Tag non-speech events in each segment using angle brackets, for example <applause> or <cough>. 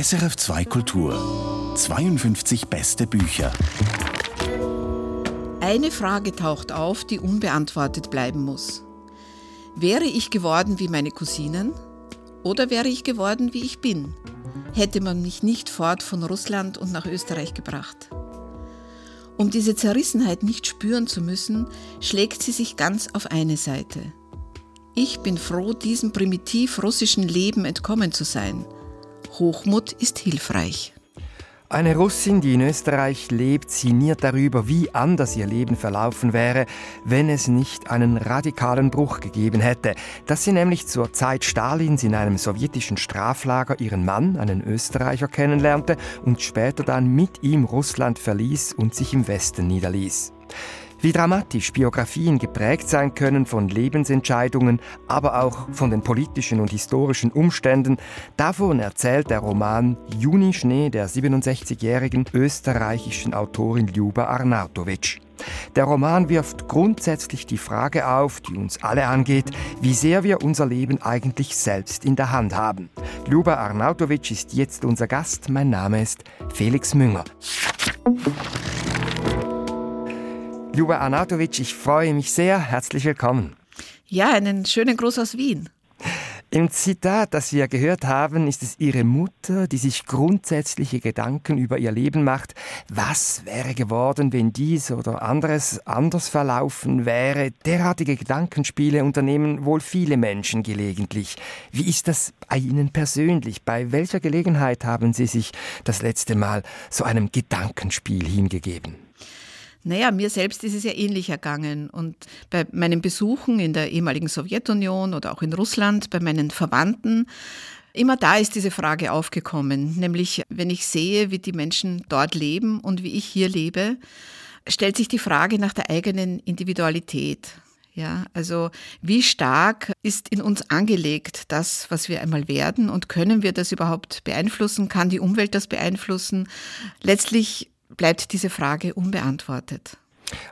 SRF 2 Kultur 52 beste Bücher. Eine Frage taucht auf, die unbeantwortet bleiben muss. Wäre ich geworden wie meine Cousinen oder wäre ich geworden wie ich bin? Hätte man mich nicht fort von Russland und nach Österreich gebracht. Um diese Zerrissenheit nicht spüren zu müssen, schlägt sie sich ganz auf eine Seite. Ich bin froh, diesem primitiv russischen Leben entkommen zu sein. Hochmut ist hilfreich. Eine Russin, die in Österreich lebt, sinniert darüber, wie anders ihr Leben verlaufen wäre, wenn es nicht einen radikalen Bruch gegeben hätte. Dass sie nämlich zur Zeit Stalins in einem sowjetischen Straflager ihren Mann, einen Österreicher, kennenlernte und später dann mit ihm Russland verließ und sich im Westen niederließ. Wie dramatisch Biografien geprägt sein können von Lebensentscheidungen, aber auch von den politischen und historischen Umständen, davon erzählt der Roman Juni-Schnee der 67-jährigen österreichischen Autorin Ljuba Arnautovic. Der Roman wirft grundsätzlich die Frage auf, die uns alle angeht, wie sehr wir unser Leben eigentlich selbst in der Hand haben. Ljuba Arnautovic ist jetzt unser Gast. Mein Name ist Felix Münger. Juba Anatovic, ich freue mich sehr. Herzlich willkommen. Ja, einen schönen Gruß aus Wien. Im Zitat, das wir gehört haben, ist es Ihre Mutter, die sich grundsätzliche Gedanken über ihr Leben macht. Was wäre geworden, wenn dies oder anderes anders verlaufen wäre? Derartige Gedankenspiele unternehmen wohl viele Menschen gelegentlich. Wie ist das bei Ihnen persönlich? Bei welcher Gelegenheit haben Sie sich das letzte Mal so einem Gedankenspiel hingegeben? Naja, mir selbst ist es ja ähnlich ergangen. Und bei meinen Besuchen in der ehemaligen Sowjetunion oder auch in Russland, bei meinen Verwandten, immer da ist diese Frage aufgekommen. Nämlich, wenn ich sehe, wie die Menschen dort leben und wie ich hier lebe, stellt sich die Frage nach der eigenen Individualität. Ja, also wie stark ist in uns angelegt das, was wir einmal werden und können wir das überhaupt beeinflussen? Kann die Umwelt das beeinflussen? Letztlich bleibt diese Frage unbeantwortet.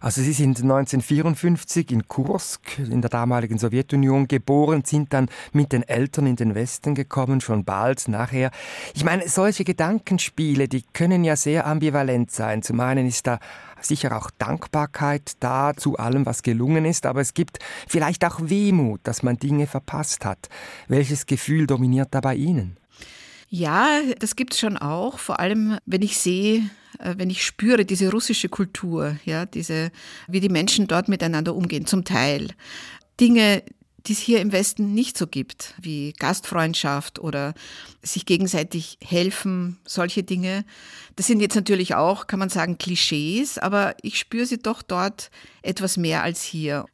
Also Sie sind 1954 in Kursk in der damaligen Sowjetunion geboren, sind dann mit den Eltern in den Westen gekommen, schon bald nachher. Ich meine, solche Gedankenspiele, die können ja sehr ambivalent sein. Zum einen ist da sicher auch Dankbarkeit da zu allem, was gelungen ist, aber es gibt vielleicht auch Wehmut, dass man Dinge verpasst hat. Welches Gefühl dominiert da bei Ihnen? Ja, das gibt es schon auch, vor allem wenn ich sehe, wenn ich spüre diese russische Kultur, ja, diese, wie die Menschen dort miteinander umgehen, zum Teil. Dinge, die es hier im Westen nicht so gibt, wie Gastfreundschaft oder sich gegenseitig helfen, solche Dinge. Das sind jetzt natürlich auch, kann man sagen, Klischees, aber ich spüre sie doch dort etwas mehr als hier.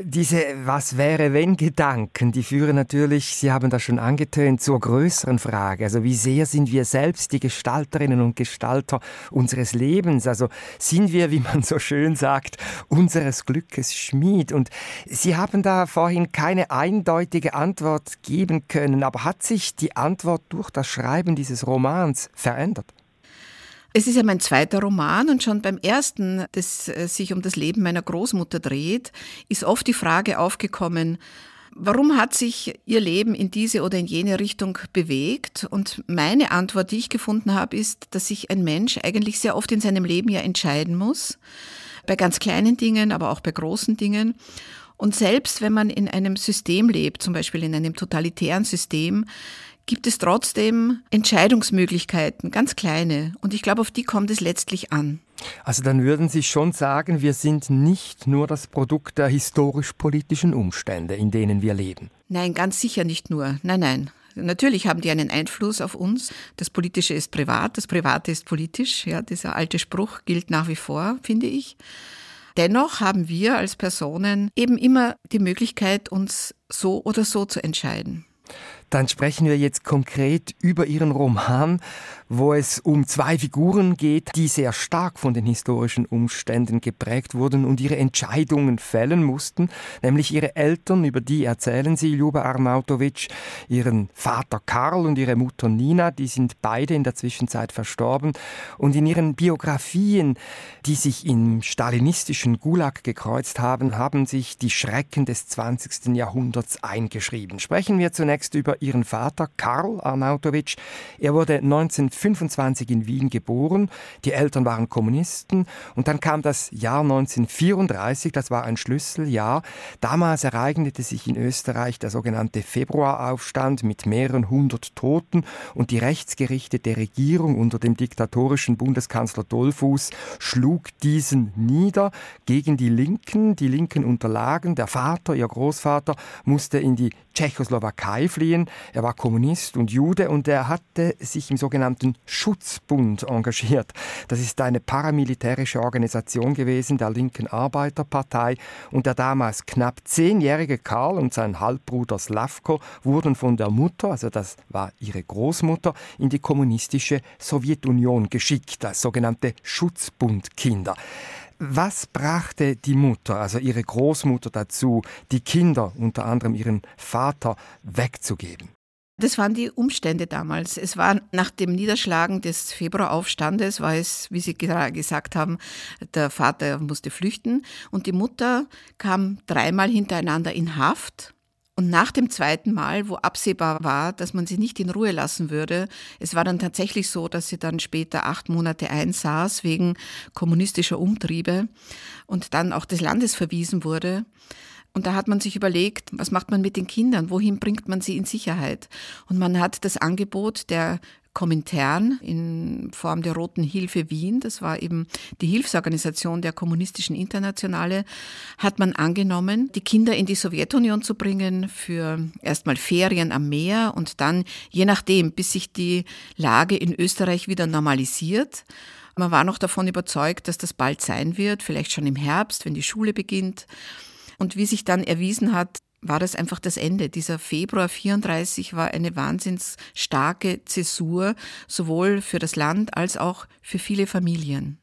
Diese Was wäre wenn Gedanken, die führen natürlich, Sie haben das schon angetönt, zur größeren Frage. Also wie sehr sind wir selbst die Gestalterinnen und Gestalter unseres Lebens? Also sind wir, wie man so schön sagt, unseres Glückes Schmied? Und Sie haben da vorhin keine eindeutige Antwort geben können, aber hat sich die Antwort durch das Schreiben dieses Romans verändert? Es ist ja mein zweiter Roman und schon beim ersten, das äh, sich um das Leben meiner Großmutter dreht, ist oft die Frage aufgekommen, Warum hat sich Ihr Leben in diese oder in jene Richtung bewegt? Und meine Antwort, die ich gefunden habe, ist, dass sich ein Mensch eigentlich sehr oft in seinem Leben ja entscheiden muss. Bei ganz kleinen Dingen, aber auch bei großen Dingen. Und selbst wenn man in einem System lebt, zum Beispiel in einem totalitären System, gibt es trotzdem Entscheidungsmöglichkeiten, ganz kleine. Und ich glaube, auf die kommt es letztlich an. Also dann würden Sie schon sagen, wir sind nicht nur das Produkt der historisch-politischen Umstände, in denen wir leben. Nein, ganz sicher nicht nur. Nein, nein. Natürlich haben die einen Einfluss auf uns. Das Politische ist privat, das Private ist politisch. Ja, dieser alte Spruch gilt nach wie vor, finde ich. Dennoch haben wir als Personen eben immer die Möglichkeit, uns so oder so zu entscheiden. Dann sprechen wir jetzt konkret über Ihren Roman, wo es um zwei Figuren geht, die sehr stark von den historischen Umständen geprägt wurden und ihre Entscheidungen fällen mussten, nämlich ihre Eltern, über die erzählen Sie, Ljuba Arnautovic, ihren Vater Karl und ihre Mutter Nina, die sind beide in der Zwischenzeit verstorben und in ihren Biografien, die sich im stalinistischen Gulag gekreuzt haben, haben sich die Schrecken des 20. Jahrhunderts eingeschrieben. Sprechen wir zunächst über ihren Vater Karl Arnautowitsch. Er wurde 1925 in Wien geboren. Die Eltern waren Kommunisten. Und dann kam das Jahr 1934, das war ein Schlüsseljahr. Damals ereignete sich in Österreich der sogenannte Februaraufstand mit mehreren hundert Toten und die rechtsgerichtete Regierung unter dem diktatorischen Bundeskanzler Dollfuß schlug diesen nieder gegen die Linken. Die Linken unterlagen. Der Vater, ihr Großvater, musste in die Tschechoslowakei fliehen. Er war Kommunist und Jude und er hatte sich im sogenannten Schutzbund engagiert. Das ist eine paramilitärische Organisation gewesen der linken Arbeiterpartei und der damals knapp zehnjährige Karl und sein Halbbruder Slavko wurden von der Mutter, also das war ihre Großmutter, in die kommunistische Sowjetunion geschickt als sogenannte Schutzbundkinder. Was brachte die Mutter, also ihre Großmutter dazu, die Kinder, unter anderem ihren Vater, wegzugeben? Das waren die Umstände damals. Es war nach dem Niederschlagen des Februaraufstandes, war es, wie Sie gerade gesagt haben, der Vater musste flüchten und die Mutter kam dreimal hintereinander in Haft und nach dem zweiten Mal, wo absehbar war, dass man sie nicht in Ruhe lassen würde, es war dann tatsächlich so, dass sie dann später acht Monate einsaß wegen kommunistischer Umtriebe und dann auch des Landes verwiesen wurde. Und da hat man sich überlegt, was macht man mit den Kindern? Wohin bringt man sie in Sicherheit? Und man hat das Angebot der Komintern in Form der Roten Hilfe Wien, das war eben die Hilfsorganisation der Kommunistischen Internationale, hat man angenommen, die Kinder in die Sowjetunion zu bringen für erstmal Ferien am Meer und dann, je nachdem, bis sich die Lage in Österreich wieder normalisiert. Man war noch davon überzeugt, dass das bald sein wird, vielleicht schon im Herbst, wenn die Schule beginnt. Und wie sich dann erwiesen hat, war das einfach das Ende. Dieser Februar 34 war eine wahnsinns starke Zäsur, sowohl für das Land als auch für viele Familien.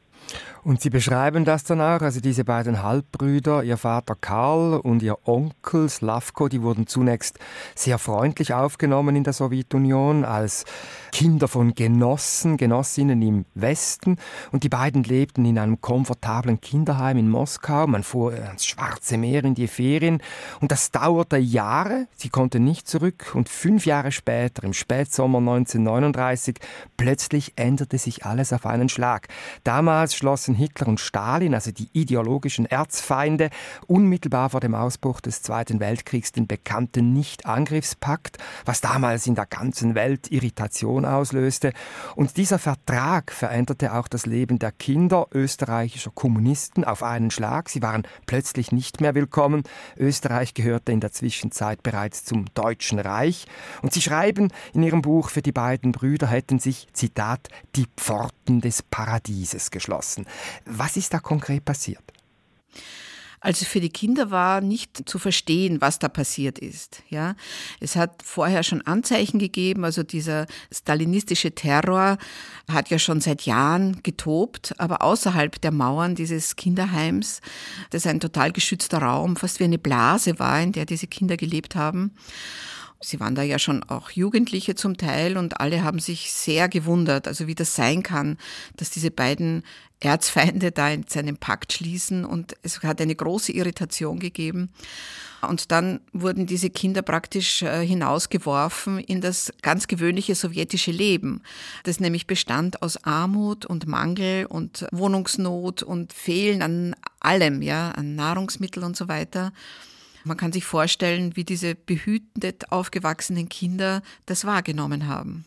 Und Sie beschreiben das dann auch, also diese beiden Halbbrüder, Ihr Vater Karl und Ihr Onkel Slavko, die wurden zunächst sehr freundlich aufgenommen in der Sowjetunion als Kinder von Genossen, Genossinnen im Westen. Und die beiden lebten in einem komfortablen Kinderheim in Moskau. Man fuhr ans Schwarze Meer in die Ferien. Und das dauerte Jahre. Sie konnten nicht zurück. Und fünf Jahre später, im Spätsommer 1939, plötzlich änderte sich alles auf einen Schlag. Damals schlossen Hitler und Stalin, also die ideologischen Erzfeinde, unmittelbar vor dem Ausbruch des Zweiten Weltkriegs den bekannten Nicht-Angriffspakt, was damals in der ganzen Welt Irritation auslöste. Und dieser Vertrag veränderte auch das Leben der Kinder österreichischer Kommunisten auf einen Schlag. Sie waren plötzlich nicht mehr willkommen. Österreich gehörte in der Zwischenzeit bereits zum Deutschen Reich. Und sie schreiben in ihrem Buch, für die beiden Brüder hätten sich, Zitat, die Pforten des Paradieses geschlossen. Was ist da konkret passiert? Also für die Kinder war nicht zu verstehen, was da passiert ist. Ja, es hat vorher schon Anzeichen gegeben. Also dieser stalinistische Terror hat ja schon seit Jahren getobt, aber außerhalb der Mauern dieses Kinderheims, das ein total geschützter Raum, fast wie eine Blase war, in der diese Kinder gelebt haben. Sie waren da ja schon auch Jugendliche zum Teil und alle haben sich sehr gewundert, also wie das sein kann, dass diese beiden Erzfeinde da in seinen Pakt schließen und es hat eine große Irritation gegeben. Und dann wurden diese Kinder praktisch äh, hinausgeworfen in das ganz gewöhnliche sowjetische Leben, das nämlich bestand aus Armut und Mangel und Wohnungsnot und Fehlen an allem, ja, an Nahrungsmitteln und so weiter. Man kann sich vorstellen, wie diese behütend aufgewachsenen Kinder das wahrgenommen haben.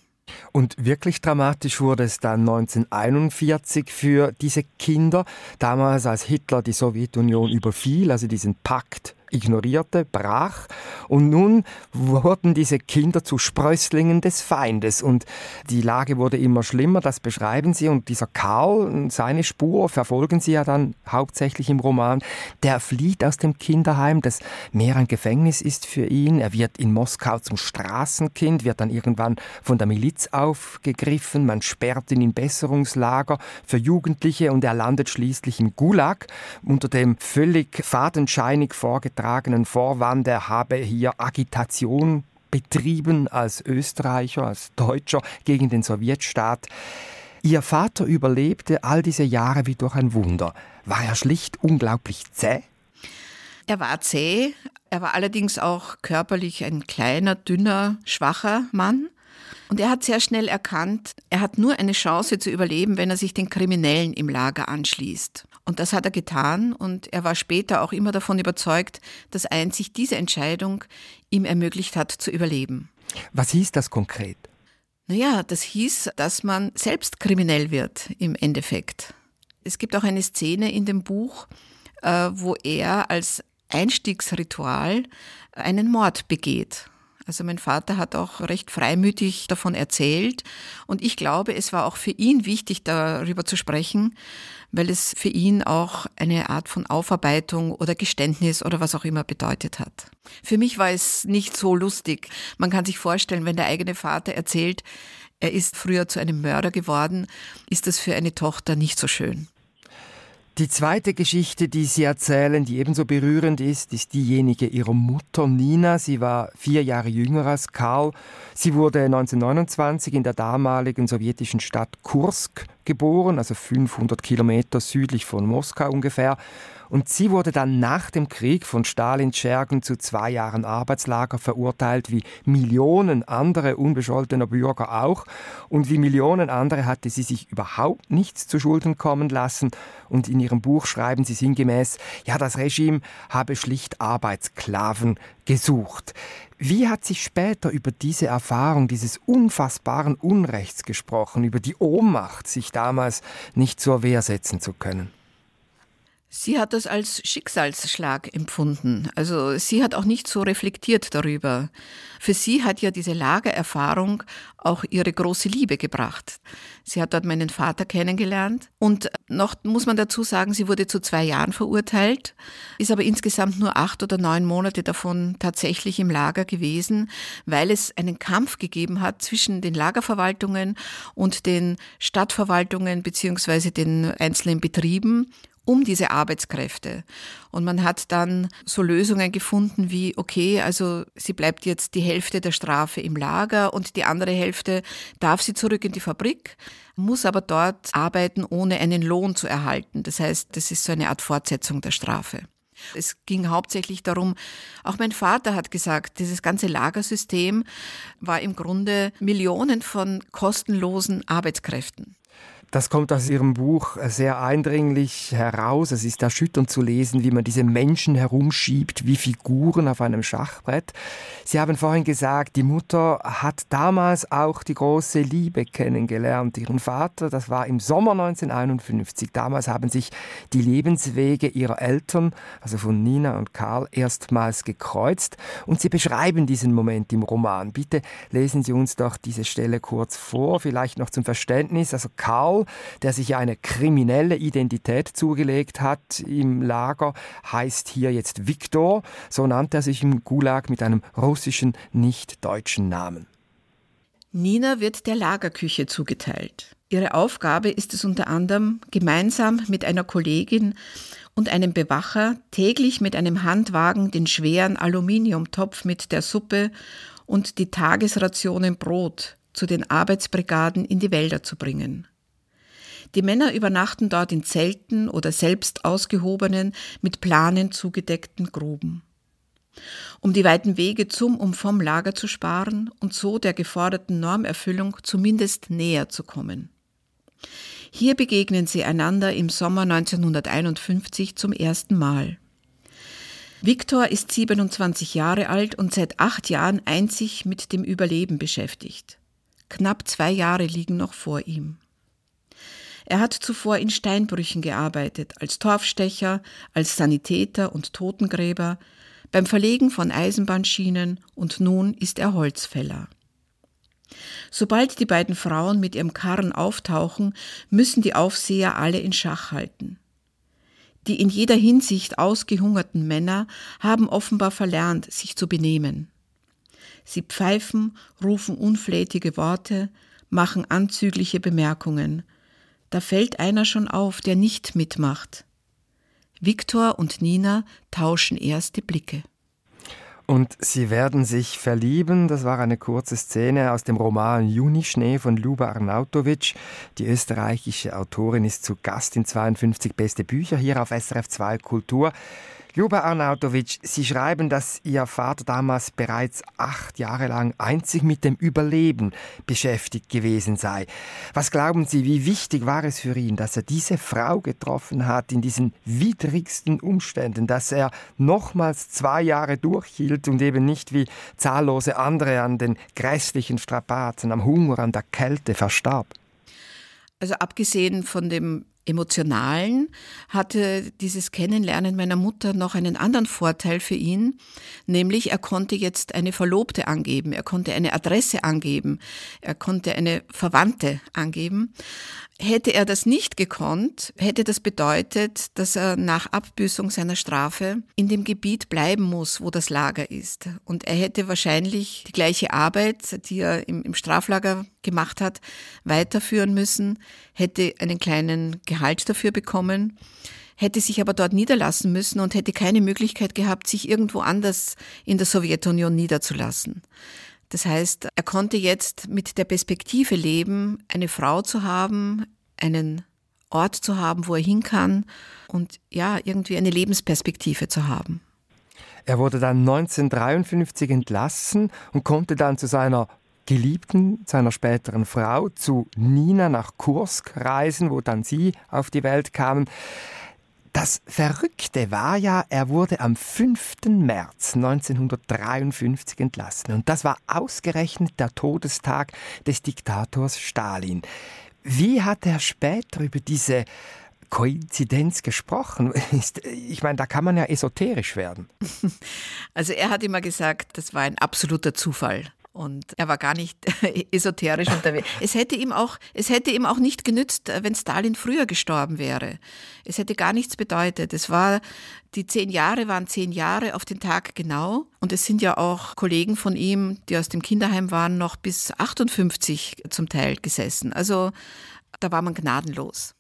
Und wirklich dramatisch wurde es dann 1941 für diese Kinder, damals als Hitler die Sowjetunion überfiel, also diesen Pakt ignorierte, brach. Und nun wurden diese Kinder zu Sprösslingen des Feindes. Und die Lage wurde immer schlimmer, das beschreiben sie. Und dieser Karl, seine Spur verfolgen sie ja dann hauptsächlich im Roman. Der flieht aus dem Kinderheim, das mehr ein Gefängnis ist für ihn. Er wird in Moskau zum Straßenkind, wird dann irgendwann von der Miliz aufgegriffen. Man sperrt ihn in Besserungslager für Jugendliche und er landet schließlich in Gulag unter dem völlig fadenscheinig vorgetragenen vorgetragenen Vorwand, er habe hier Agitation betrieben als Österreicher, als Deutscher gegen den Sowjetstaat. Ihr Vater überlebte all diese Jahre wie durch ein Wunder. War er schlicht unglaublich zäh? Er war zäh, Er war allerdings auch körperlich ein kleiner, dünner, schwacher Mann. Und er hat sehr schnell erkannt, er hat nur eine Chance zu überleben, wenn er sich den Kriminellen im Lager anschließt. Und das hat er getan und er war später auch immer davon überzeugt, dass einzig diese Entscheidung ihm ermöglicht hat zu überleben. Was hieß das konkret? Naja, das hieß, dass man selbst kriminell wird im Endeffekt. Es gibt auch eine Szene in dem Buch, äh, wo er als Einstiegsritual einen Mord begeht. Also mein Vater hat auch recht freimütig davon erzählt und ich glaube, es war auch für ihn wichtig, darüber zu sprechen, weil es für ihn auch eine Art von Aufarbeitung oder Geständnis oder was auch immer bedeutet hat. Für mich war es nicht so lustig. Man kann sich vorstellen, wenn der eigene Vater erzählt, er ist früher zu einem Mörder geworden, ist das für eine Tochter nicht so schön. Die zweite Geschichte, die Sie erzählen, die ebenso berührend ist, ist diejenige Ihrer Mutter Nina. Sie war vier Jahre jünger als Karl. Sie wurde 1929 in der damaligen sowjetischen Stadt Kursk geboren, also 500 Kilometer südlich von Moskau ungefähr. Und sie wurde dann nach dem Krieg von Stalin Schergen zu zwei Jahren Arbeitslager verurteilt, wie Millionen andere unbescholtener Bürger auch. Und wie Millionen andere hatte sie sich überhaupt nichts zu Schulden kommen lassen. Und in ihrem Buch schreiben sie sinngemäß, ja, das Regime habe schlicht Arbeitssklaven gesucht. Wie hat sich später über diese Erfahrung dieses unfassbaren Unrechts gesprochen, über die Ohnmacht, sich damals nicht zur Wehr setzen zu können? Sie hat das als Schicksalsschlag empfunden. Also sie hat auch nicht so reflektiert darüber. Für sie hat ja diese Lagererfahrung auch ihre große Liebe gebracht. Sie hat dort meinen Vater kennengelernt und noch muss man dazu sagen, sie wurde zu zwei Jahren verurteilt, ist aber insgesamt nur acht oder neun Monate davon tatsächlich im Lager gewesen, weil es einen Kampf gegeben hat zwischen den Lagerverwaltungen und den Stadtverwaltungen beziehungsweise den einzelnen Betrieben um diese Arbeitskräfte. Und man hat dann so Lösungen gefunden wie, okay, also sie bleibt jetzt die Hälfte der Strafe im Lager und die andere Hälfte darf sie zurück in die Fabrik, muss aber dort arbeiten, ohne einen Lohn zu erhalten. Das heißt, das ist so eine Art Fortsetzung der Strafe. Es ging hauptsächlich darum, auch mein Vater hat gesagt, dieses ganze Lagersystem war im Grunde Millionen von kostenlosen Arbeitskräften. Das kommt aus Ihrem Buch sehr eindringlich heraus. Es ist erschütternd zu lesen, wie man diese Menschen herumschiebt, wie Figuren auf einem Schachbrett. Sie haben vorhin gesagt, die Mutter hat damals auch die große Liebe kennengelernt. Ihren Vater, das war im Sommer 1951. Damals haben sich die Lebenswege ihrer Eltern, also von Nina und Karl, erstmals gekreuzt. Und Sie beschreiben diesen Moment im Roman. Bitte lesen Sie uns doch diese Stelle kurz vor, vielleicht noch zum Verständnis. Also Karl Karl, der sich eine kriminelle Identität zugelegt hat im Lager, heißt hier jetzt Viktor. So nannte er sich im Gulag mit einem russischen, nicht deutschen Namen. Nina wird der Lagerküche zugeteilt. Ihre Aufgabe ist es unter anderem, gemeinsam mit einer Kollegin und einem Bewacher täglich mit einem Handwagen den schweren Aluminiumtopf mit der Suppe und die Tagesrationen Brot zu den Arbeitsbrigaden in die Wälder zu bringen. Die Männer übernachten dort in Zelten oder selbst ausgehobenen, mit Planen zugedeckten Gruben. Um die weiten Wege zum und vom Lager zu sparen und so der geforderten Normerfüllung zumindest näher zu kommen. Hier begegnen sie einander im Sommer 1951 zum ersten Mal. Viktor ist 27 Jahre alt und seit acht Jahren einzig mit dem Überleben beschäftigt. Knapp zwei Jahre liegen noch vor ihm. Er hat zuvor in Steinbrüchen gearbeitet, als Torfstecher, als Sanitäter und Totengräber, beim Verlegen von Eisenbahnschienen und nun ist er Holzfäller. Sobald die beiden Frauen mit ihrem Karren auftauchen, müssen die Aufseher alle in Schach halten. Die in jeder Hinsicht ausgehungerten Männer haben offenbar verlernt, sich zu benehmen. Sie pfeifen, rufen unflätige Worte, machen anzügliche Bemerkungen, da fällt einer schon auf, der nicht mitmacht. Viktor und Nina tauschen erst die Blicke. Und sie werden sich verlieben. Das war eine kurze Szene aus dem Roman Junischnee von Luba Arnautovic. Die österreichische Autorin ist zu Gast in 52 beste Bücher hier auf SRF 2 Kultur. Ljuba Arnautovic, Sie schreiben, dass Ihr Vater damals bereits acht Jahre lang einzig mit dem Überleben beschäftigt gewesen sei. Was glauben Sie, wie wichtig war es für ihn, dass er diese Frau getroffen hat in diesen widrigsten Umständen, dass er nochmals zwei Jahre durchhielt und eben nicht wie zahllose andere an den grässlichen Strapazen, am Hunger, an der Kälte verstarb? Also abgesehen von dem Emotionalen hatte dieses Kennenlernen meiner Mutter noch einen anderen Vorteil für ihn, nämlich er konnte jetzt eine Verlobte angeben, er konnte eine Adresse angeben, er konnte eine Verwandte angeben. Hätte er das nicht gekonnt, hätte das bedeutet, dass er nach Abbüßung seiner Strafe in dem Gebiet bleiben muss, wo das Lager ist. Und er hätte wahrscheinlich die gleiche Arbeit, die er im, Straflager gemacht hat, weiterführen müssen, hätte einen kleinen Gehalt dafür bekommen, hätte sich aber dort niederlassen müssen und hätte keine Möglichkeit gehabt, sich irgendwo anders in der Sowjetunion niederzulassen. Das heißt, er konnte jetzt mit der Perspektive leben, eine Frau zu haben, einen Ort zu haben, wo er hin kann und ja, irgendwie eine Lebensperspektive zu haben. Er wurde dann 1953 entlassen und konnte dann zu seiner Geliebten, seiner späteren Frau, zu Nina nach Kursk reisen, wo dann sie auf die Welt kamen. Das Verrückte war ja, er wurde am 5. März 1953 entlassen. Und das war ausgerechnet der Todestag des Diktators Stalin. Wie hat er später über diese Koinzidenz gesprochen? <laughs> Ich meine, da kann man ja esoterisch werden. <laughs> Also er hat immer gesagt, das war ein absoluter Zufall. Und er war gar nicht <laughs> esoterisch unterwegs. Es hätte ihm auch, es hätte ihm auch nicht genützt, wenn Stalin früher gestorben wäre. Es hätte gar nichts bedeutet. Es war, die zehn Jahre waren zehn Jahre auf den Tag genau. Und es sind ja auch Kollegen von ihm, die aus dem Kinderheim waren, noch bis 58 zum Teil gesessen. Also da war man gnadenlos.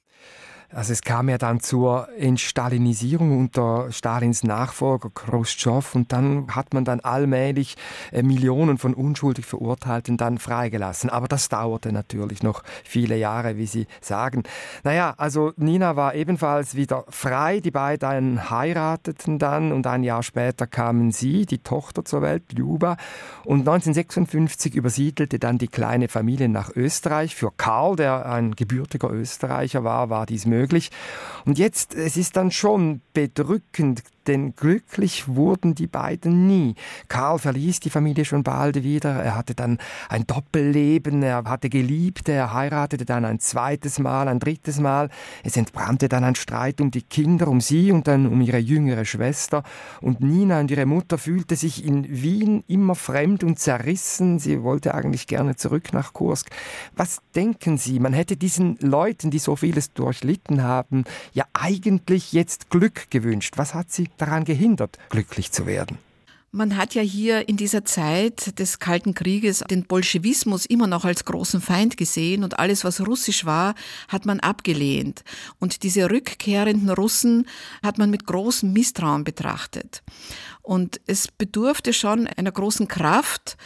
Also es kam ja dann zur Entstalinisierung unter Stalins Nachfolger Khrushchev und dann hat man dann allmählich äh, Millionen von unschuldig Verurteilten dann freigelassen. Aber das dauerte natürlich noch viele Jahre, wie Sie sagen. Naja, also Nina war ebenfalls wieder frei. Die beiden heirateten dann und ein Jahr später kamen sie, die Tochter zur Welt, Ljuba. Und 1956 übersiedelte dann die kleine Familie nach Österreich. Für Karl, der ein gebürtiger Österreicher war, war dies möglich möglich. Und jetzt, es ist dann schon bedrückend, denn glücklich wurden die beiden nie. Karl verließ die Familie schon bald wieder, er hatte dann ein Doppelleben, er hatte geliebt, er heiratete dann ein zweites Mal, ein drittes Mal. Es entbrannte dann ein Streit um die Kinder, um sie und dann um ihre jüngere Schwester. Und Nina und ihre Mutter fühlte sich in Wien immer fremd und zerrissen. Sie wollte eigentlich gerne zurück nach Kursk. Was denken Sie, man hätte diesen Leuten, die so vieles durchlitten haben, ja eigentlich jetzt Glück gewünscht. Was hat sie daran gehindert, glücklich zu werden? Man hat ja hier in dieser Zeit des Kalten Krieges den Bolschewismus immer noch als großen Feind gesehen und alles, was russisch war, hat man abgelehnt. Und diese rückkehrenden Russen hat man mit großem Misstrauen betrachtet. Und es bedurfte schon einer großen Kraft,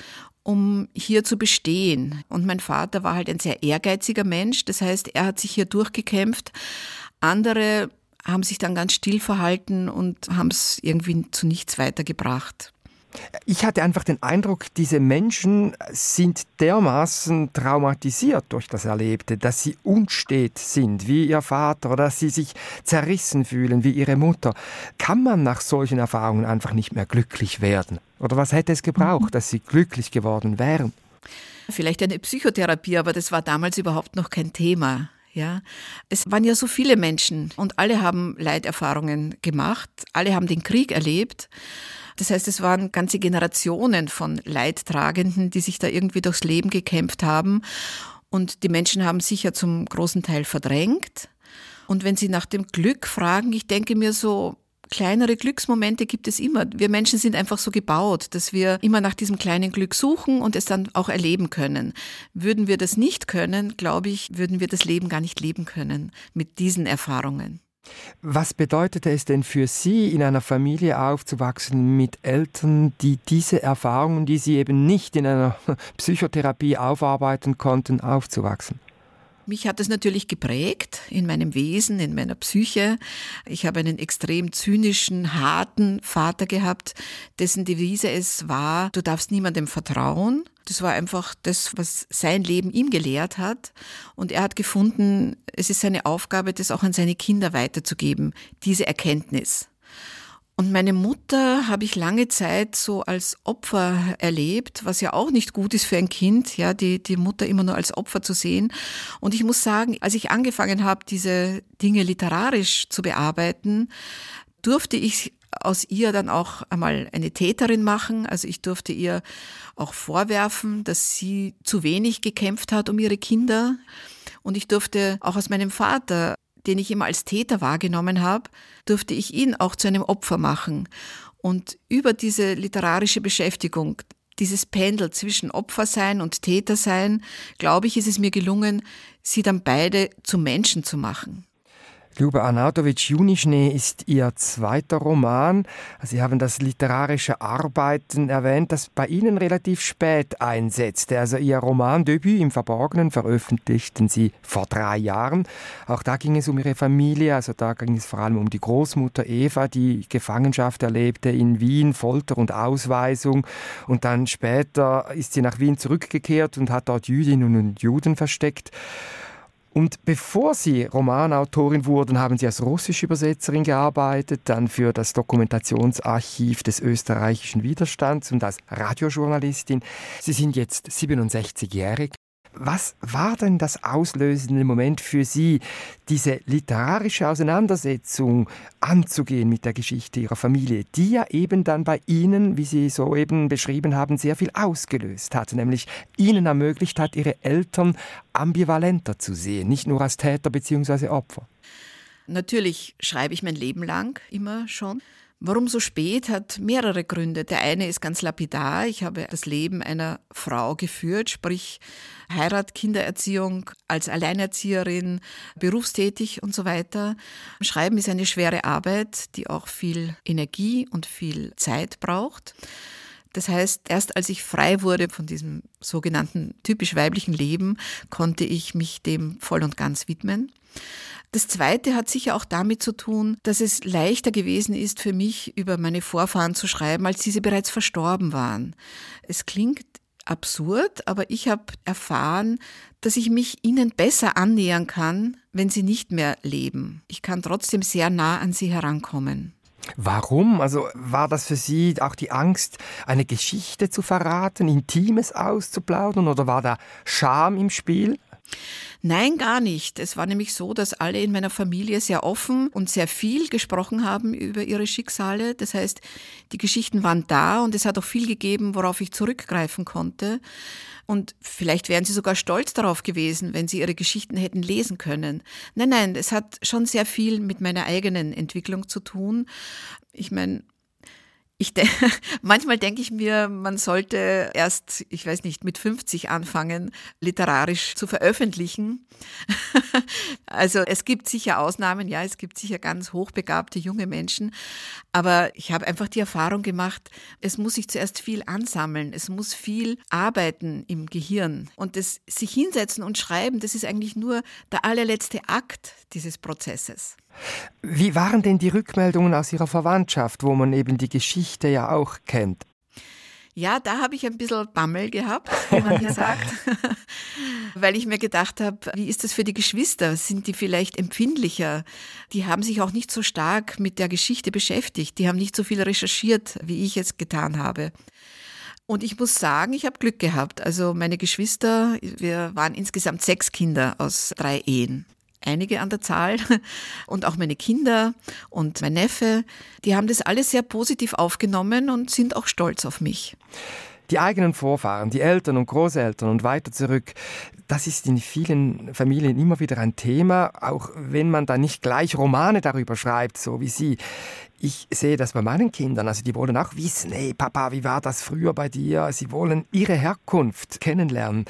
um hier zu bestehen. Und mein Vater war halt ein sehr ehrgeiziger Mensch, das heißt, er hat sich hier durchgekämpft. Andere haben sich dann ganz still verhalten und haben es irgendwie zu nichts weitergebracht. Ich hatte einfach den Eindruck, diese Menschen sind dermaßen traumatisiert durch das Erlebte, dass sie unstet sind, wie ihr Vater, oder dass sie sich zerrissen fühlen, wie ihre Mutter. Kann man nach solchen Erfahrungen einfach nicht mehr glücklich werden? Oder was hätte es gebraucht, <laughs> dass sie glücklich geworden wären? Vielleicht eine Psychotherapie, aber das war damals überhaupt noch kein Thema. Ja, es waren ja so viele Menschen und alle haben Leiterfahrungen gemacht, alle haben den Krieg erlebt. Das heißt, es waren ganze Generationen von Leidtragenden, die sich da irgendwie durchs Leben gekämpft haben. Und die Menschen haben sicher zum großen Teil verdrängt. Und wenn Sie nach dem Glück fragen, ich denke mir so, kleinere Glücksmomente gibt es immer. Wir Menschen sind einfach so gebaut, dass wir immer nach diesem kleinen Glück suchen und es dann auch erleben können. Würden wir das nicht können, glaube ich, würden wir das Leben gar nicht leben können mit diesen Erfahrungen. Was bedeutete es denn für Sie, in einer Familie aufzuwachsen mit Eltern, die diese Erfahrungen, die Sie eben nicht in einer <laughs> Psychotherapie aufarbeiten konnten, aufzuwachsen? Mich hat es natürlich geprägt in meinem Wesen, in meiner Psyche. Ich habe einen extrem zynischen, harten Vater gehabt, dessen Devise es war, du darfst niemandem vertrauen. Das war einfach das, was sein Leben ihm gelehrt hat. Und er hat gefunden, es ist seine Aufgabe, das auch an seine Kinder weiterzugeben, diese Erkenntnis. Und meine Mutter habe ich lange Zeit so als Opfer erlebt, was ja auch nicht gut ist für ein Kind, ja, die, die Mutter immer nur als Opfer zu sehen. Und ich muss sagen, als ich angefangen habe, diese Dinge literarisch zu bearbeiten, durfte ich aus ihr dann auch einmal eine Täterin machen. Also ich durfte ihr auch vorwerfen, dass sie zu wenig gekämpft hat um ihre Kinder. Und ich durfte auch aus meinem Vater den ich immer als Täter wahrgenommen habe, durfte ich ihn auch zu einem Opfer machen. Und über diese literarische Beschäftigung, dieses Pendel zwischen Opfersein und Tätersein, glaube ich, ist es mir gelungen, sie dann beide zu Menschen zu machen. Luba Arnautovic, Junischnee ist Ihr zweiter Roman. Sie haben das literarische Arbeiten erwähnt, das bei Ihnen relativ spät einsetzte. Also Ihr Romandebüt im Verborgenen veröffentlichten Sie vor drei Jahren. Auch da ging es um Ihre Familie, also da ging es vor allem um die Großmutter Eva, die Gefangenschaft erlebte in Wien, Folter und Ausweisung. Und dann später ist sie nach Wien zurückgekehrt und hat dort Jüdinnen und Juden versteckt. Und bevor Sie Romanautorin wurden, haben Sie als russische Übersetzerin gearbeitet, dann für das Dokumentationsarchiv des österreichischen Widerstands und als Radiojournalistin. Sie sind jetzt 67-jährig. Was war denn das auslösende Moment für Sie, diese literarische Auseinandersetzung anzugehen mit der Geschichte Ihrer Familie, die ja eben dann bei Ihnen, wie Sie soeben beschrieben haben, sehr viel ausgelöst hat, nämlich Ihnen ermöglicht hat, Ihre Eltern ambivalenter zu sehen, nicht nur als Täter bzw. Opfer? Natürlich schreibe ich mein Leben lang immer schon. Warum so spät hat mehrere Gründe. Der eine ist ganz lapidar. Ich habe das Leben einer Frau geführt, sprich Heirat, Kindererziehung, als Alleinerzieherin, berufstätig und so weiter. Schreiben ist eine schwere Arbeit, die auch viel Energie und viel Zeit braucht. Das heißt, erst als ich frei wurde von diesem sogenannten typisch weiblichen Leben, konnte ich mich dem voll und ganz widmen. Das Zweite hat sicher auch damit zu tun, dass es leichter gewesen ist für mich, über meine Vorfahren zu schreiben, als diese bereits verstorben waren. Es klingt absurd, aber ich habe erfahren, dass ich mich ihnen besser annähern kann, wenn sie nicht mehr leben. Ich kann trotzdem sehr nah an sie herankommen. Warum? Also war das für Sie auch die Angst, eine Geschichte zu verraten, Intimes auszuplaudern oder war da Scham im Spiel? Nein, gar nicht. Es war nämlich so, dass alle in meiner Familie sehr offen und sehr viel gesprochen haben über ihre Schicksale. Das heißt, die Geschichten waren da und es hat auch viel gegeben, worauf ich zurückgreifen konnte. Und vielleicht wären sie sogar stolz darauf gewesen, wenn sie ihre Geschichten hätten lesen können. Nein, nein, es hat schon sehr viel mit meiner eigenen Entwicklung zu tun. Ich meine, ich de <laughs> manchmal denke ich mir, man sollte erst, ich weiß nicht, mit 50 anfangen, literarisch zu veröffentlichen. <laughs> also es gibt sicher Ausnahmen, ja, es gibt sicher ganz hochbegabte junge Menschen, aber ich habe einfach die Erfahrung gemacht, es muss sich zuerst viel ansammeln, es muss viel arbeiten im Gehirn und das sich hinsetzen und schreiben, das ist eigentlich nur der allerletzte Akt dieses Prozesses. Wie waren denn die Rückmeldungen aus Ihrer Verwandtschaft, wo man eben die Geschichte ja auch kennt? Ja, da habe ich ein bisschen Bammel gehabt, wie man hier <laughs> sagt, weil ich mir gedacht habe, wie ist das für die Geschwister? Sind die vielleicht empfindlicher? Die haben sich auch nicht so stark mit der Geschichte beschäftigt, die haben nicht so viel recherchiert, wie ich es getan habe. Und ich muss sagen, ich habe Glück gehabt. Also meine Geschwister, wir waren insgesamt sechs Kinder aus drei Ehen einige an der Zahl <laughs> und auch meine Kinder und mein Neffe, die haben das alles sehr positiv aufgenommen und sind auch stolz auf mich. Die eigenen Vorfahren, die Eltern und Großeltern und weiter zurück, das ist in vielen Familien immer wieder ein Thema, auch wenn man da nicht gleich Romane darüber schreibt, so wie Sie. Ich sehe das bei meinen Kindern, also die wollen auch wissen, hey Papa, wie war das früher bei dir? Sie wollen ihre Herkunft kennenlernen.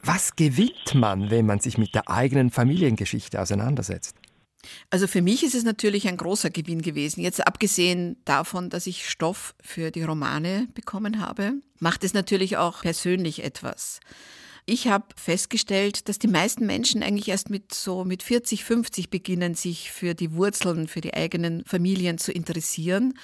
Was gewinnt man, wenn man sich mit der eigenen Familiengeschichte auseinandersetzt? Also für mich ist es natürlich ein großer Gewinn gewesen. Jetzt abgesehen davon, dass ich Stoff für die Romane bekommen habe, macht es natürlich auch persönlich etwas. Ich habe festgestellt, dass die meisten Menschen eigentlich erst mit so mit 40, 50 beginnen, sich für die Wurzeln, für die eigenen Familien zu interessieren.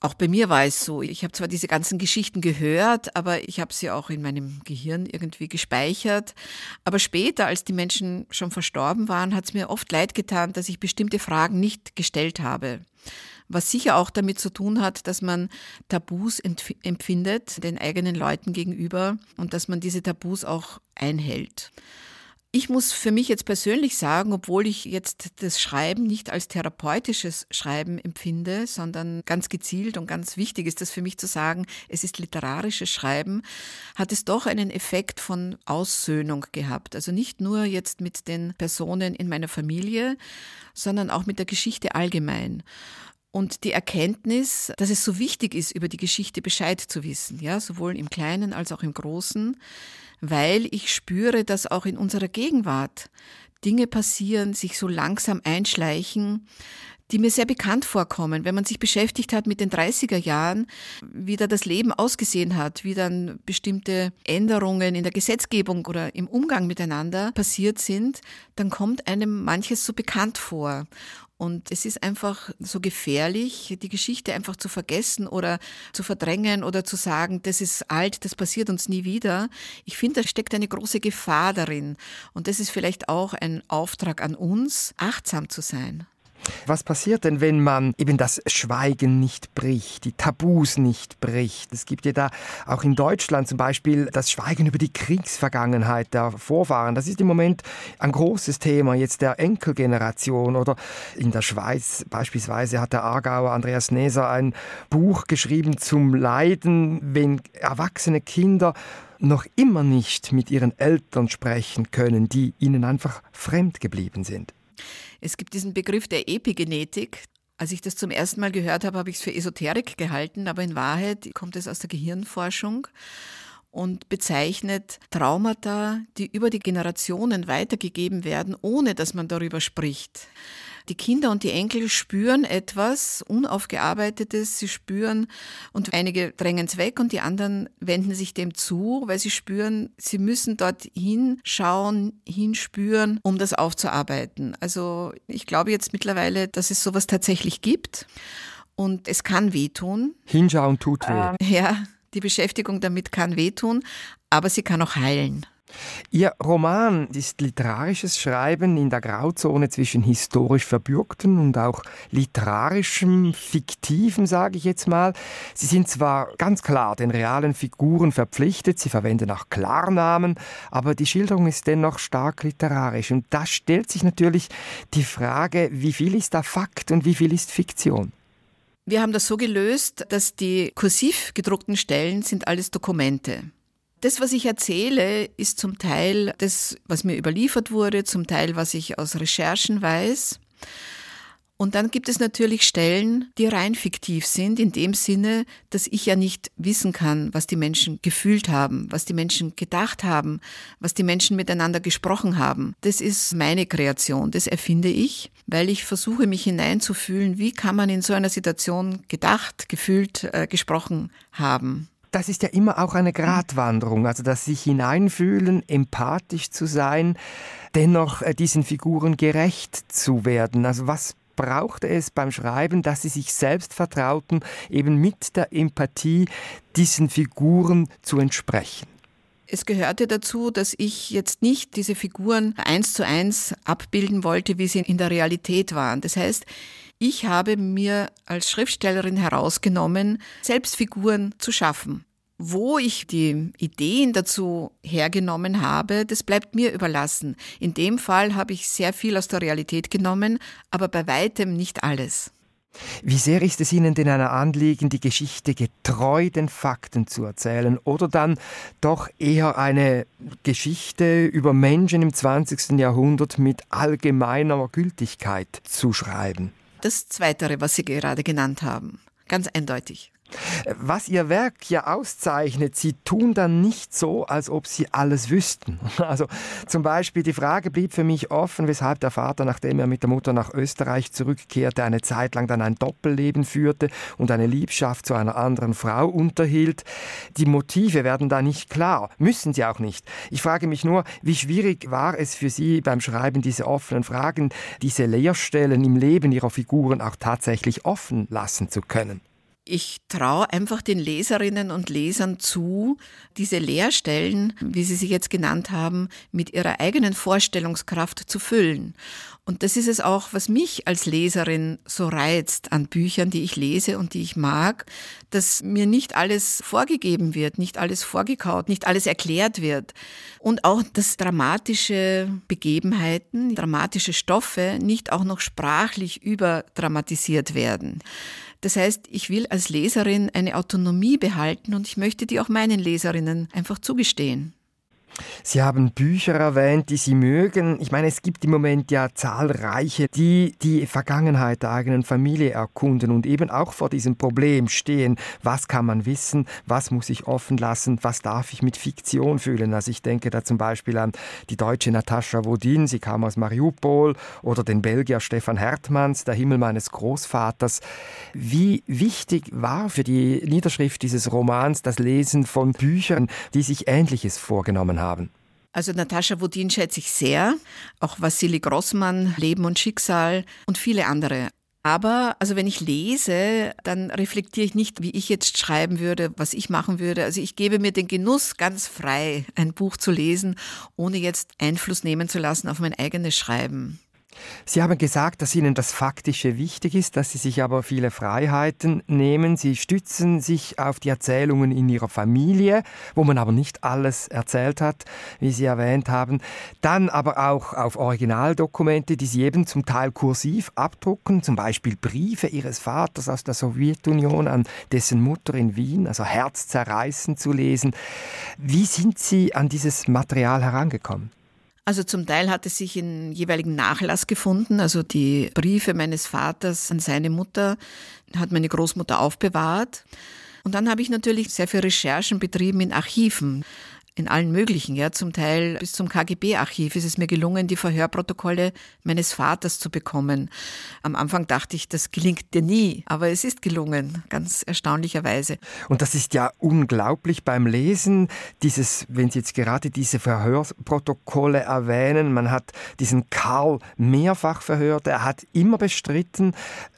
Auch bei mir war es so. Ich habe zwar diese ganzen Geschichten gehört, aber ich habe sie auch in meinem Gehirn irgendwie gespeichert. Aber später, als die Menschen schon verstorben waren, hat es mir oft leid getan, dass ich bestimmte Fragen nicht gestellt habe was sicher auch damit zu tun hat, dass man Tabus empfindet den eigenen Leuten gegenüber und dass man diese Tabus auch einhält. Ich muss für mich jetzt persönlich sagen, obwohl ich jetzt das Schreiben nicht als therapeutisches Schreiben empfinde, sondern ganz gezielt und ganz wichtig ist das für mich zu sagen, es ist literarisches Schreiben, hat es doch einen Effekt von Aussöhnung gehabt. Also nicht nur jetzt mit den Personen in meiner Familie, sondern auch mit der Geschichte allgemein und die Erkenntnis, dass es so wichtig ist, über die Geschichte Bescheid zu wissen, ja, sowohl im Kleinen als auch im Großen, weil ich spüre, dass auch in unserer Gegenwart Dinge passieren, sich so langsam einschleichen, die mir sehr bekannt vorkommen. Wenn man sich beschäftigt hat mit den 30er Jahren, wie da das Leben ausgesehen hat, wie dann bestimmte Änderungen in der Gesetzgebung oder im Umgang miteinander passiert sind, dann kommt einem manches so bekannt vor. Und es ist einfach so gefährlich, die Geschichte einfach zu vergessen oder zu verdrängen oder zu sagen, das ist alt, das passiert uns nie wieder. Ich finde, da steckt eine große Gefahr darin. Und das ist vielleicht auch ein Auftrag an uns, achtsam zu sein. Was passiert denn, wenn man eben das Schweigen nicht bricht, die Tabus nicht bricht? Es gibt ja da auch in Deutschland zum Beispiel das Schweigen über die Kriegsvergangenheit der Vorfahren. Das ist im Moment ein großes Thema jetzt der Enkelgeneration. Oder in der Schweiz beispielsweise hat der Aargauer Andreas Neser ein Buch geschrieben zum Leiden, wenn erwachsene Kinder noch immer nicht mit ihren Eltern sprechen können, die ihnen einfach fremd geblieben sind. Es gibt diesen Begriff der Epigenetik. Als ich das zum ersten Mal gehört habe, habe ich es für Esoterik gehalten, aber in Wahrheit kommt es aus der Gehirnforschung und bezeichnet Traumata, die über die Generationen weitergegeben werden, ohne dass man darüber spricht. Die Kinder und die Enkel spüren etwas Unaufgearbeitetes, sie spüren und einige drängen es weg und die anderen wenden sich dem zu, weil sie spüren, sie müssen dort hinschauen, hinspüren, um das aufzuarbeiten. Also ich glaube jetzt mittlerweile, dass es sowas tatsächlich gibt und es kann wehtun. Hinschauen tut weh. Ähm, ja, die Beschäftigung damit kann wehtun, aber sie kann auch heilen. Ihr Roman ist literarisches Schreiben in der Grauzone zwischen historisch verbürgten und auch literarischem, fiktiven, sage ich jetzt mal. Sie sind zwar ganz klar den realen Figuren verpflichtet, sie verwenden auch Klarnamen, aber die Schilderung ist dennoch stark literarisch. Und da stellt sich natürlich die Frage, wie viel ist da Fakt und wie viel ist Fiktion? Wir haben das so gelöst, dass die kursiv gedruckten Stellen sind alles Dokumente. Das, was ich erzähle, ist zum Teil das, was mir überliefert wurde, zum Teil, was ich aus Recherchen weiß. Und dann gibt es natürlich Stellen, die rein fiktiv sind, in dem Sinne, dass ich ja nicht wissen kann, was die Menschen gefühlt haben, was die Menschen gedacht haben, was die Menschen miteinander gesprochen haben. Das ist meine Kreation, das erfinde ich, weil ich versuche, mich hineinzufühlen, wie kann man in so einer Situation gedacht, gefühlt, äh, gesprochen haben das ist ja immer auch eine Gratwanderung, also das sich hineinfühlen, empathisch zu sein, dennoch äh, diesen Figuren gerecht zu werden. Also was brauchte es beim Schreiben, dass sie sich selbst vertrauten, eben mit der Empathie diesen Figuren zu entsprechen? Es gehörte dazu, dass ich jetzt nicht diese Figuren eins zu eins abbilden wollte, wie sie in der Realität waren. Das heißt, ich habe mir als Schriftstellerin herausgenommen, selbst Figuren zu schaffen. Wo ich die Ideen dazu hergenommen habe, das bleibt mir überlassen. In dem Fall habe ich sehr viel aus der Realität genommen, aber bei weitem nicht alles. Wie sehr ist es Ihnen denn ein Anliegen, die Geschichte getreu den Fakten zu erzählen oder dann doch eher eine Geschichte über Menschen im 20. Jahrhundert mit allgemeiner Gültigkeit zu schreiben? Das Zweite, was Sie gerade genannt haben. Ganz eindeutig. Was Ihr Werk ja auszeichnet, Sie tun dann nicht so, als ob Sie alles wüssten. <laughs> Also zum Beispiel die Frage blieb für mich offen, weshalb der Vater, nachdem er mit der Mutter nach Österreich zurückkehrte, eine Zeit lang dann ein Doppelleben führte und eine Liebschaft zu einer anderen Frau unterhielt. Die Motive werden da nicht klar, müssen sie auch nicht. Ich frage mich nur, wie schwierig war es für Sie beim Schreiben diese offenen Fragen, diese Leerstellen im Leben Ihrer Figuren auch tatsächlich offen lassen zu können? Ich traue einfach den Leserinnen und Lesern zu, diese Leerstellen, wie Sie sie jetzt genannt haben, mit ihrer eigenen Vorstellungskraft zu füllen. Und das ist es auch, was mich als Leserin so reizt an Büchern, die ich lese und die ich mag, dass mir nicht alles vorgegeben wird, nicht alles vorgekaut, nicht alles erklärt wird. Und auch, dass dramatische Begebenheiten, dramatische Stoffe nicht auch noch sprachlich überdramatisiert werden. Das heißt, ich will als Leserin eine Autonomie behalten und ich möchte die auch meinen Leserinnen einfach zugestehen. Sie haben Bücher erwähnt, die Sie mögen. Ich meine, es gibt im Moment ja zahlreiche, die die Vergangenheit der eigenen Familie erkunden und eben auch vor diesem Problem stehen. Was kann man wissen? Was muss ich offen lassen? Was darf ich mit Fiktion fühlen? Also ich denke da zum Beispiel an die deutsche Natascha Wodin, sie kam aus Mariupol, oder den Belgier Stefan Hertmanns, Der Himmel meines Großvaters. Wie wichtig war für die Niederschrift dieses Romans das Lesen von Büchern, die sich Ähnliches vorgenommen haben? Haben? Also Natascha Wodin schätze ich sehr, auch Vassili Grossmann, Leben und Schicksal und viele andere. Aber also wenn ich lese, dann reflektiere ich nicht, wie ich jetzt schreiben würde, was ich machen würde. Also ich gebe mir den Genuss ganz frei, ein Buch zu lesen, ohne jetzt Einfluss nehmen zu lassen auf mein eigenes Schreiben. Sie haben gesagt, dass Ihnen das Faktische wichtig ist, dass Sie sich aber viele Freiheiten nehmen. Sie stützen sich auf die Erzählungen in Ihrer Familie, wo man aber nicht alles erzählt hat, wie Sie erwähnt haben. Dann aber auch auf Originaldokumente, die Sie eben zum Teil kursiv abdrucken, zum Beispiel Briefe Ihres Vaters aus der Sowjetunion an dessen Mutter in Wien, also herzzerreißend zu lesen. Wie sind Sie an dieses Material herangekommen? Also zum Teil hat es sich in jeweiligen Nachlass gefunden. Also die Briefe meines Vaters an seine Mutter hat meine Großmutter aufbewahrt. Und dann habe ich natürlich sehr viele Recherchen betrieben in Archiven in allen möglichen, ja, zum Teil bis zum KGB-Archiv ist es mir gelungen, die Verhörprotokolle meines Vaters zu bekommen. Am Anfang dachte ich, das gelingt dir nie, aber es ist gelungen, ganz erstaunlicherweise. Und das ist ja unglaublich beim Lesen, dieses, wenn Sie jetzt gerade diese Verhörprotokolle erwähnen, man hat diesen Karl mehrfach verhört, er hat immer bestritten,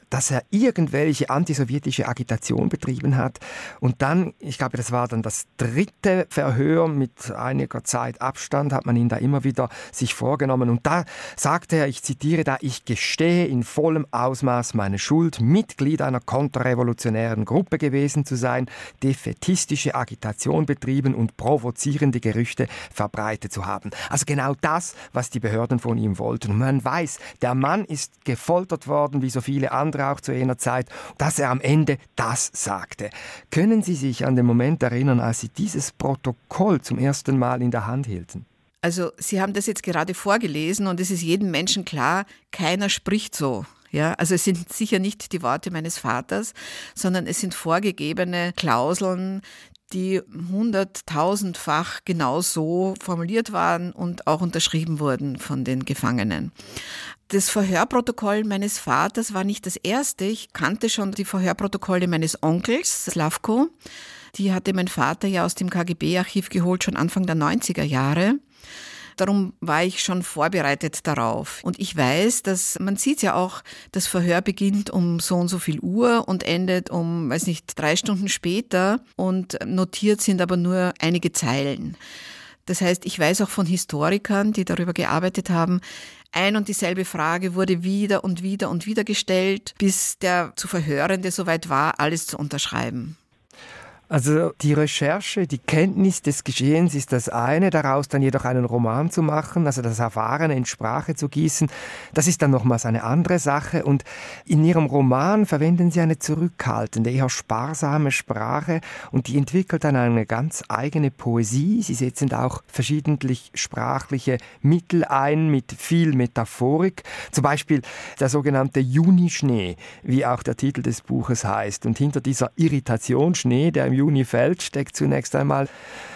dass er irgendwelche antisowjetische Agitation betrieben hat. Und dann, ich glaube, das war dann das dritte Verhör mit einiger Zeit Abstand, hat man ihn da immer wieder sich vorgenommen. Und da sagte er, ich zitiere da, ich gestehe in vollem Ausmaß meine Schuld, Mitglied einer konterrevolutionären Gruppe gewesen zu sein, defetistische Agitation betrieben und provozierende Gerüchte verbreitet zu haben. Also genau das, was die Behörden von ihm wollten. Und man weiß, der Mann ist gefoltert worden, wie so viele andere andere auch zu jener Zeit, dass er am Ende das sagte. Können Sie sich an den Moment erinnern, als Sie dieses Protokoll zum ersten Mal in der Hand hielten? Also Sie haben das jetzt gerade vorgelesen und es ist jedem Menschen klar, keiner spricht so. Ja, also es sind sicher nicht die Worte meines Vaters, sondern es sind vorgegebene Klauseln, die hunderttausendfach genau so formuliert waren und auch unterschrieben wurden von den Gefangenen. Das Verhörprotokoll meines Vaters war nicht das erste. Ich kannte schon die Verhörprotokolle meines Onkels, Slavko. Die hatte mein Vater ja aus dem KGB-Archiv geholt, schon Anfang der 90er Jahre. Darum war ich schon vorbereitet darauf. Und ich weiß, dass man sieht ja auch, das Verhör beginnt um so und so viel Uhr und endet um, weiß nicht, drei Stunden später und notiert sind aber nur einige Zeilen. Das heißt, ich weiß auch von Historikern, die darüber gearbeitet haben, ein und dieselbe Frage wurde wieder und wieder und wieder gestellt, bis der zu Verhörende soweit war, alles zu unterschreiben. Also die Recherche, die Kenntnis des Geschehens ist das eine, daraus dann jedoch einen Roman zu machen, also das Erfahrene in Sprache zu gießen, das ist dann nochmals eine andere Sache. Und in Ihrem Roman verwenden Sie eine zurückhaltende, eher sparsame Sprache und die entwickelt dann eine ganz eigene Poesie. Sie setzen auch verschiedentlich sprachliche Mittel ein mit viel Metaphorik, zum Beispiel der sogenannte Junischnee, wie auch der Titel des Buches heißt. Und hinter dieser Irritation Schnee, der im Juni fällt, steckt zunächst einmal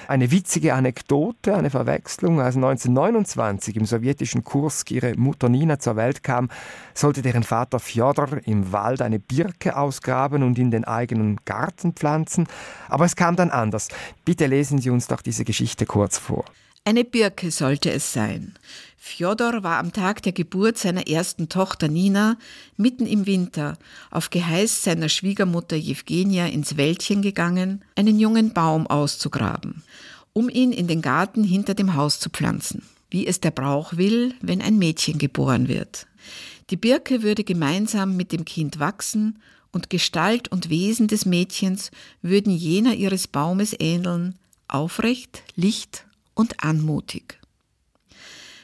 eine witzige Anekdote, eine Verwechslung. Als 1929 im sowjetischen Kursk ihre Mutter Nina zur Welt kam, sollte deren Vater Fjodor im Wald eine Birke ausgraben und in den eigenen Garten pflanzen. Aber es kam dann anders. Bitte lesen Sie uns doch diese Geschichte kurz vor. Eine Birke sollte es sein. Fjodor war am Tag der Geburt seiner ersten Tochter Nina mitten im Winter auf Geheiß seiner Schwiegermutter Jewgenia ins Wäldchen gegangen, einen jungen Baum auszugraben, um ihn in den Garten hinter dem Haus zu pflanzen, wie es der Brauch will, wenn ein Mädchen geboren wird. Die Birke würde gemeinsam mit dem Kind wachsen und Gestalt und Wesen des Mädchens würden jener ihres Baumes ähneln, aufrecht, licht und anmutig.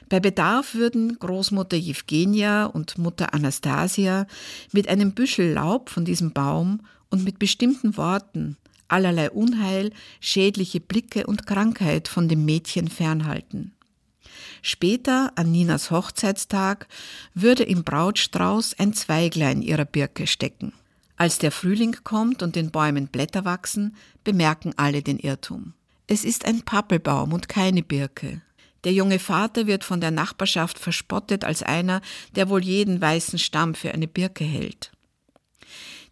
Bei Bedarf würden Großmutter Jewgenia und Mutter Anastasia mit einem Büschel Laub von diesem Baum und mit bestimmten Worten allerlei Unheil, schädliche Blicke und Krankheit von dem Mädchen fernhalten. Später, an Ninas Hochzeitstag, würde im Brautstrauß ein Zweiglein ihrer Birke stecken. Als der Frühling kommt und den Bäumen Blätter wachsen, bemerken alle den Irrtum. Es ist ein Pappelbaum und keine Birke. Der junge Vater wird von der Nachbarschaft verspottet als einer, der wohl jeden weißen Stamm für eine Birke hält.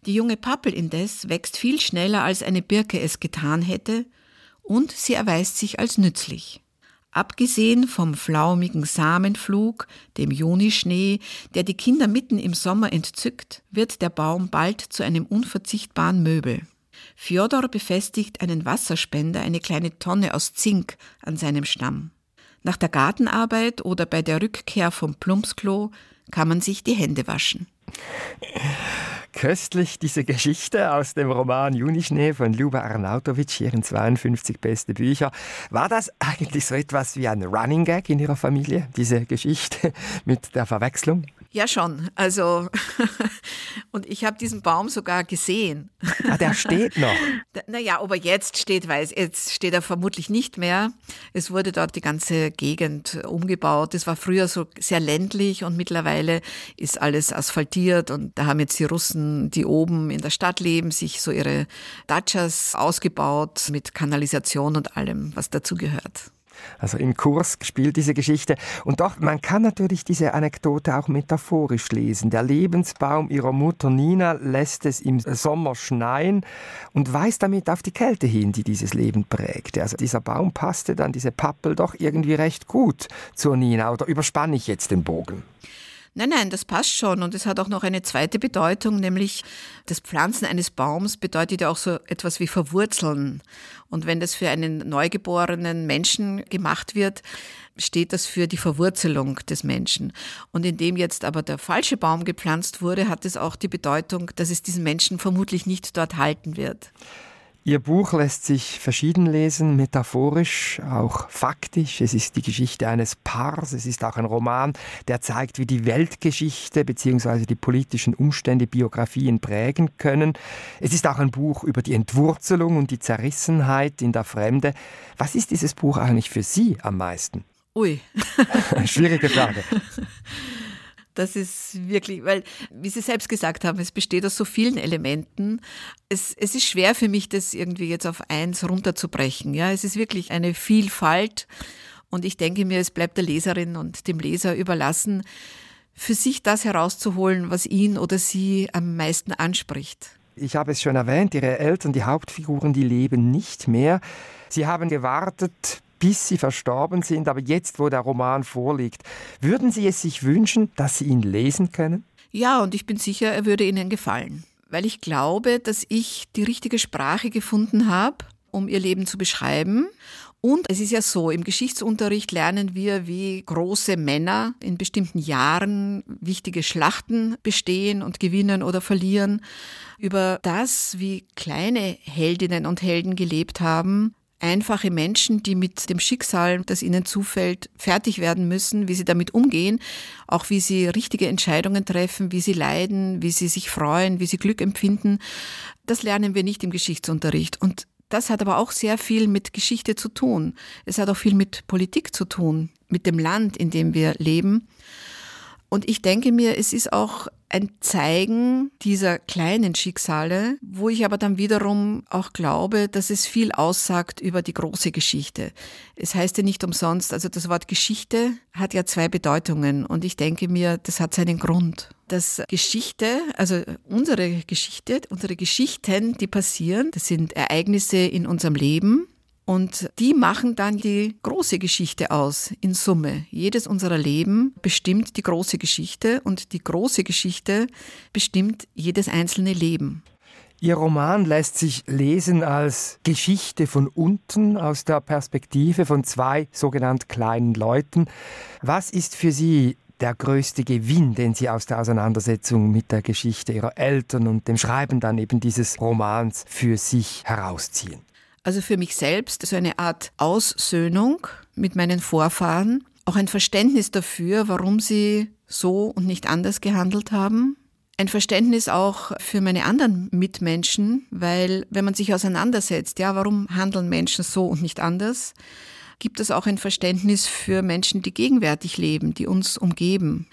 Die junge Pappel indes wächst viel schneller, als eine Birke es getan hätte, und sie erweist sich als nützlich. Abgesehen vom flaumigen Samenflug, dem Junischnee, der die Kinder mitten im Sommer entzückt, wird der Baum bald zu einem unverzichtbaren Möbel. Fjodor befestigt einen Wasserspender, eine kleine Tonne aus Zink, an seinem Stamm. Nach der Gartenarbeit oder bei der Rückkehr vom Plumpsklo kann man sich die Hände waschen. Köstlich diese Geschichte aus dem Roman Junischnee von Luba Arnautovic, hier in 52 beste Bücher. War das eigentlich so etwas wie ein Running Gag in Ihrer Familie, diese Geschichte mit der Verwechslung? Ja, schon. Also, <laughs> und ich habe diesen Baum sogar gesehen. Ah, der steht noch. <laughs> Naja, ob er jetzt steht, weiß jetzt steht er vermutlich nicht mehr. Es wurde dort die ganze Gegend umgebaut. Es war früher so sehr ländlich und mittlerweile ist alles asphaltiert und da haben jetzt die Russen, die oben in der Stadt leben, sich so ihre Dachas ausgebaut mit Kanalisation und allem, was dazugehört. Also im Kurs spielt diese Geschichte. Und doch, man kann natürlich diese Anekdote auch metaphorisch lesen. Der Lebensbaum ihrer Mutter Nina lässt es im Sommer schneien und weist damit auf die Kälte hin, die dieses Leben prägte. Also dieser Baum passte dann, diese Pappel, doch irgendwie recht gut zur Nina. Oder überspanne ich jetzt den Bogen? Nein, nein, das passt schon. Und es hat auch noch eine zweite Bedeutung, nämlich das Pflanzen eines Baums bedeutet ja auch so etwas wie Verwurzeln. Und wenn das für einen neugeborenen Menschen gemacht wird, steht das für die Verwurzelung des Menschen. Und indem jetzt aber der falsche Baum gepflanzt wurde, hat es auch die Bedeutung, dass es diesen Menschen vermutlich nicht dort halten wird. Ihr Buch lässt sich verschieden lesen, metaphorisch, auch faktisch. Es ist die Geschichte eines Paars, es ist auch ein Roman, der zeigt, wie die Weltgeschichte bzw. die politischen Umstände Biografien prägen können. Es ist auch ein Buch über die Entwurzelung und die Zerrissenheit in der Fremde. Was ist dieses Buch eigentlich für Sie am meisten? Ui. <laughs> Schwierige Frage. <laughs> Das ist wirklich, weil, wie Sie selbst gesagt haben, es besteht aus so vielen Elementen. Es, es ist schwer für mich, das irgendwie jetzt auf eins runterzubrechen. Ja, es ist wirklich eine Vielfalt. Und ich denke mir, es bleibt der Leserin und dem Leser überlassen, für sich das herauszuholen, was ihn oder sie am meisten anspricht. Ich habe es schon erwähnt, Ihre Eltern, die Hauptfiguren, die leben nicht mehr. Sie haben gewartet, bis Sie verstorben sind, aber jetzt, wo der Roman vorliegt, würden Sie es sich wünschen, dass Sie ihn lesen können? Ja, und ich bin sicher, er würde Ihnen gefallen, weil ich glaube, dass ich die richtige Sprache gefunden habe, um Ihr Leben zu beschreiben Und es ist ja so, im Geschichtsunterricht lernen wir, wie große Männer in bestimmten Jahren wichtige Schlachten bestehen und gewinnen oder verlieren. Über das, wie kleine Heldinnen und Helden gelebt haben, einfache Menschen, die mit dem Schicksal, das ihnen zufällt, fertig werden müssen, wie sie damit umgehen, auch wie sie richtige Entscheidungen treffen, wie sie leiden, wie sie sich freuen, wie sie Glück empfinden. Das lernen wir nicht im Geschichtsunterricht. Und das hat aber auch sehr viel mit Geschichte zu tun. Es hat auch viel mit Politik zu tun, mit dem Land, in dem wir leben. Und ich denke mir, es ist auch ein Zeigen dieser kleinen Schicksale, wo ich aber dann wiederum auch glaube, dass es viel aussagt über die große Geschichte. Es heißt ja nicht umsonst, also das Wort Geschichte hat ja zwei Bedeutungen und ich denke mir, das hat seinen Grund. Dass Geschichte, also unsere Geschichte, unsere Geschichten, die passieren, das sind Ereignisse in unserem Leben, und die machen dann die große Geschichte aus, in Summe. Jedes unserer Leben bestimmt die große Geschichte und die große Geschichte bestimmt jedes einzelne Leben. Ihr Roman lässt sich lesen als Geschichte von unten aus der Perspektive von zwei sogenannt kleinen Leuten. Was ist für Sie der größte Gewinn, den Sie aus der Auseinandersetzung mit der Geschichte Ihrer Eltern und dem Schreiben dann eben dieses Romans für sich herausziehen? Also für mich selbst so eine Art Aussöhnung mit meinen Vorfahren, auch ein Verständnis dafür, warum sie so und nicht anders gehandelt haben. Ein Verständnis auch für meine anderen Mitmenschen, weil wenn man sich auseinandersetzt, ja, warum handeln Menschen so und nicht anders, gibt es auch ein Verständnis für Menschen, die gegenwärtig leben, die uns umgeben.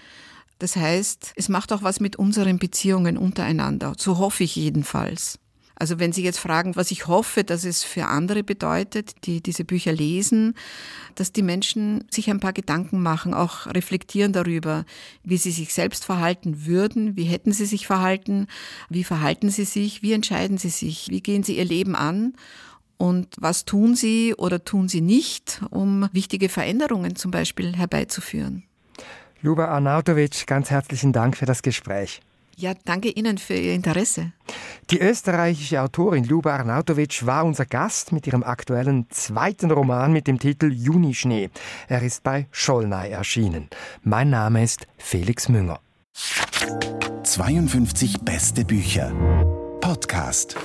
Das heißt, es macht auch was mit unseren Beziehungen untereinander. So hoffe ich jedenfalls. Also wenn Sie jetzt fragen, was ich hoffe, dass es für andere bedeutet, die diese Bücher lesen, dass die Menschen sich ein paar Gedanken machen, auch reflektieren darüber, wie sie sich selbst verhalten würden, wie hätten sie sich verhalten, wie verhalten sie sich, wie entscheiden sie sich, wie gehen sie ihr Leben an und was tun sie oder tun sie nicht, um wichtige Veränderungen zum Beispiel herbeizuführen. Luba Arnautovic, ganz herzlichen Dank für das Gespräch. Ja, danke Ihnen für Ihr Interesse. Die österreichische Autorin Luba Arnautovic war unser Gast mit ihrem aktuellen zweiten Roman mit dem Titel Junischnee. Er ist bei Schollnay erschienen. Mein Name ist Felix Münger. 52 beste Bücher. Podcast.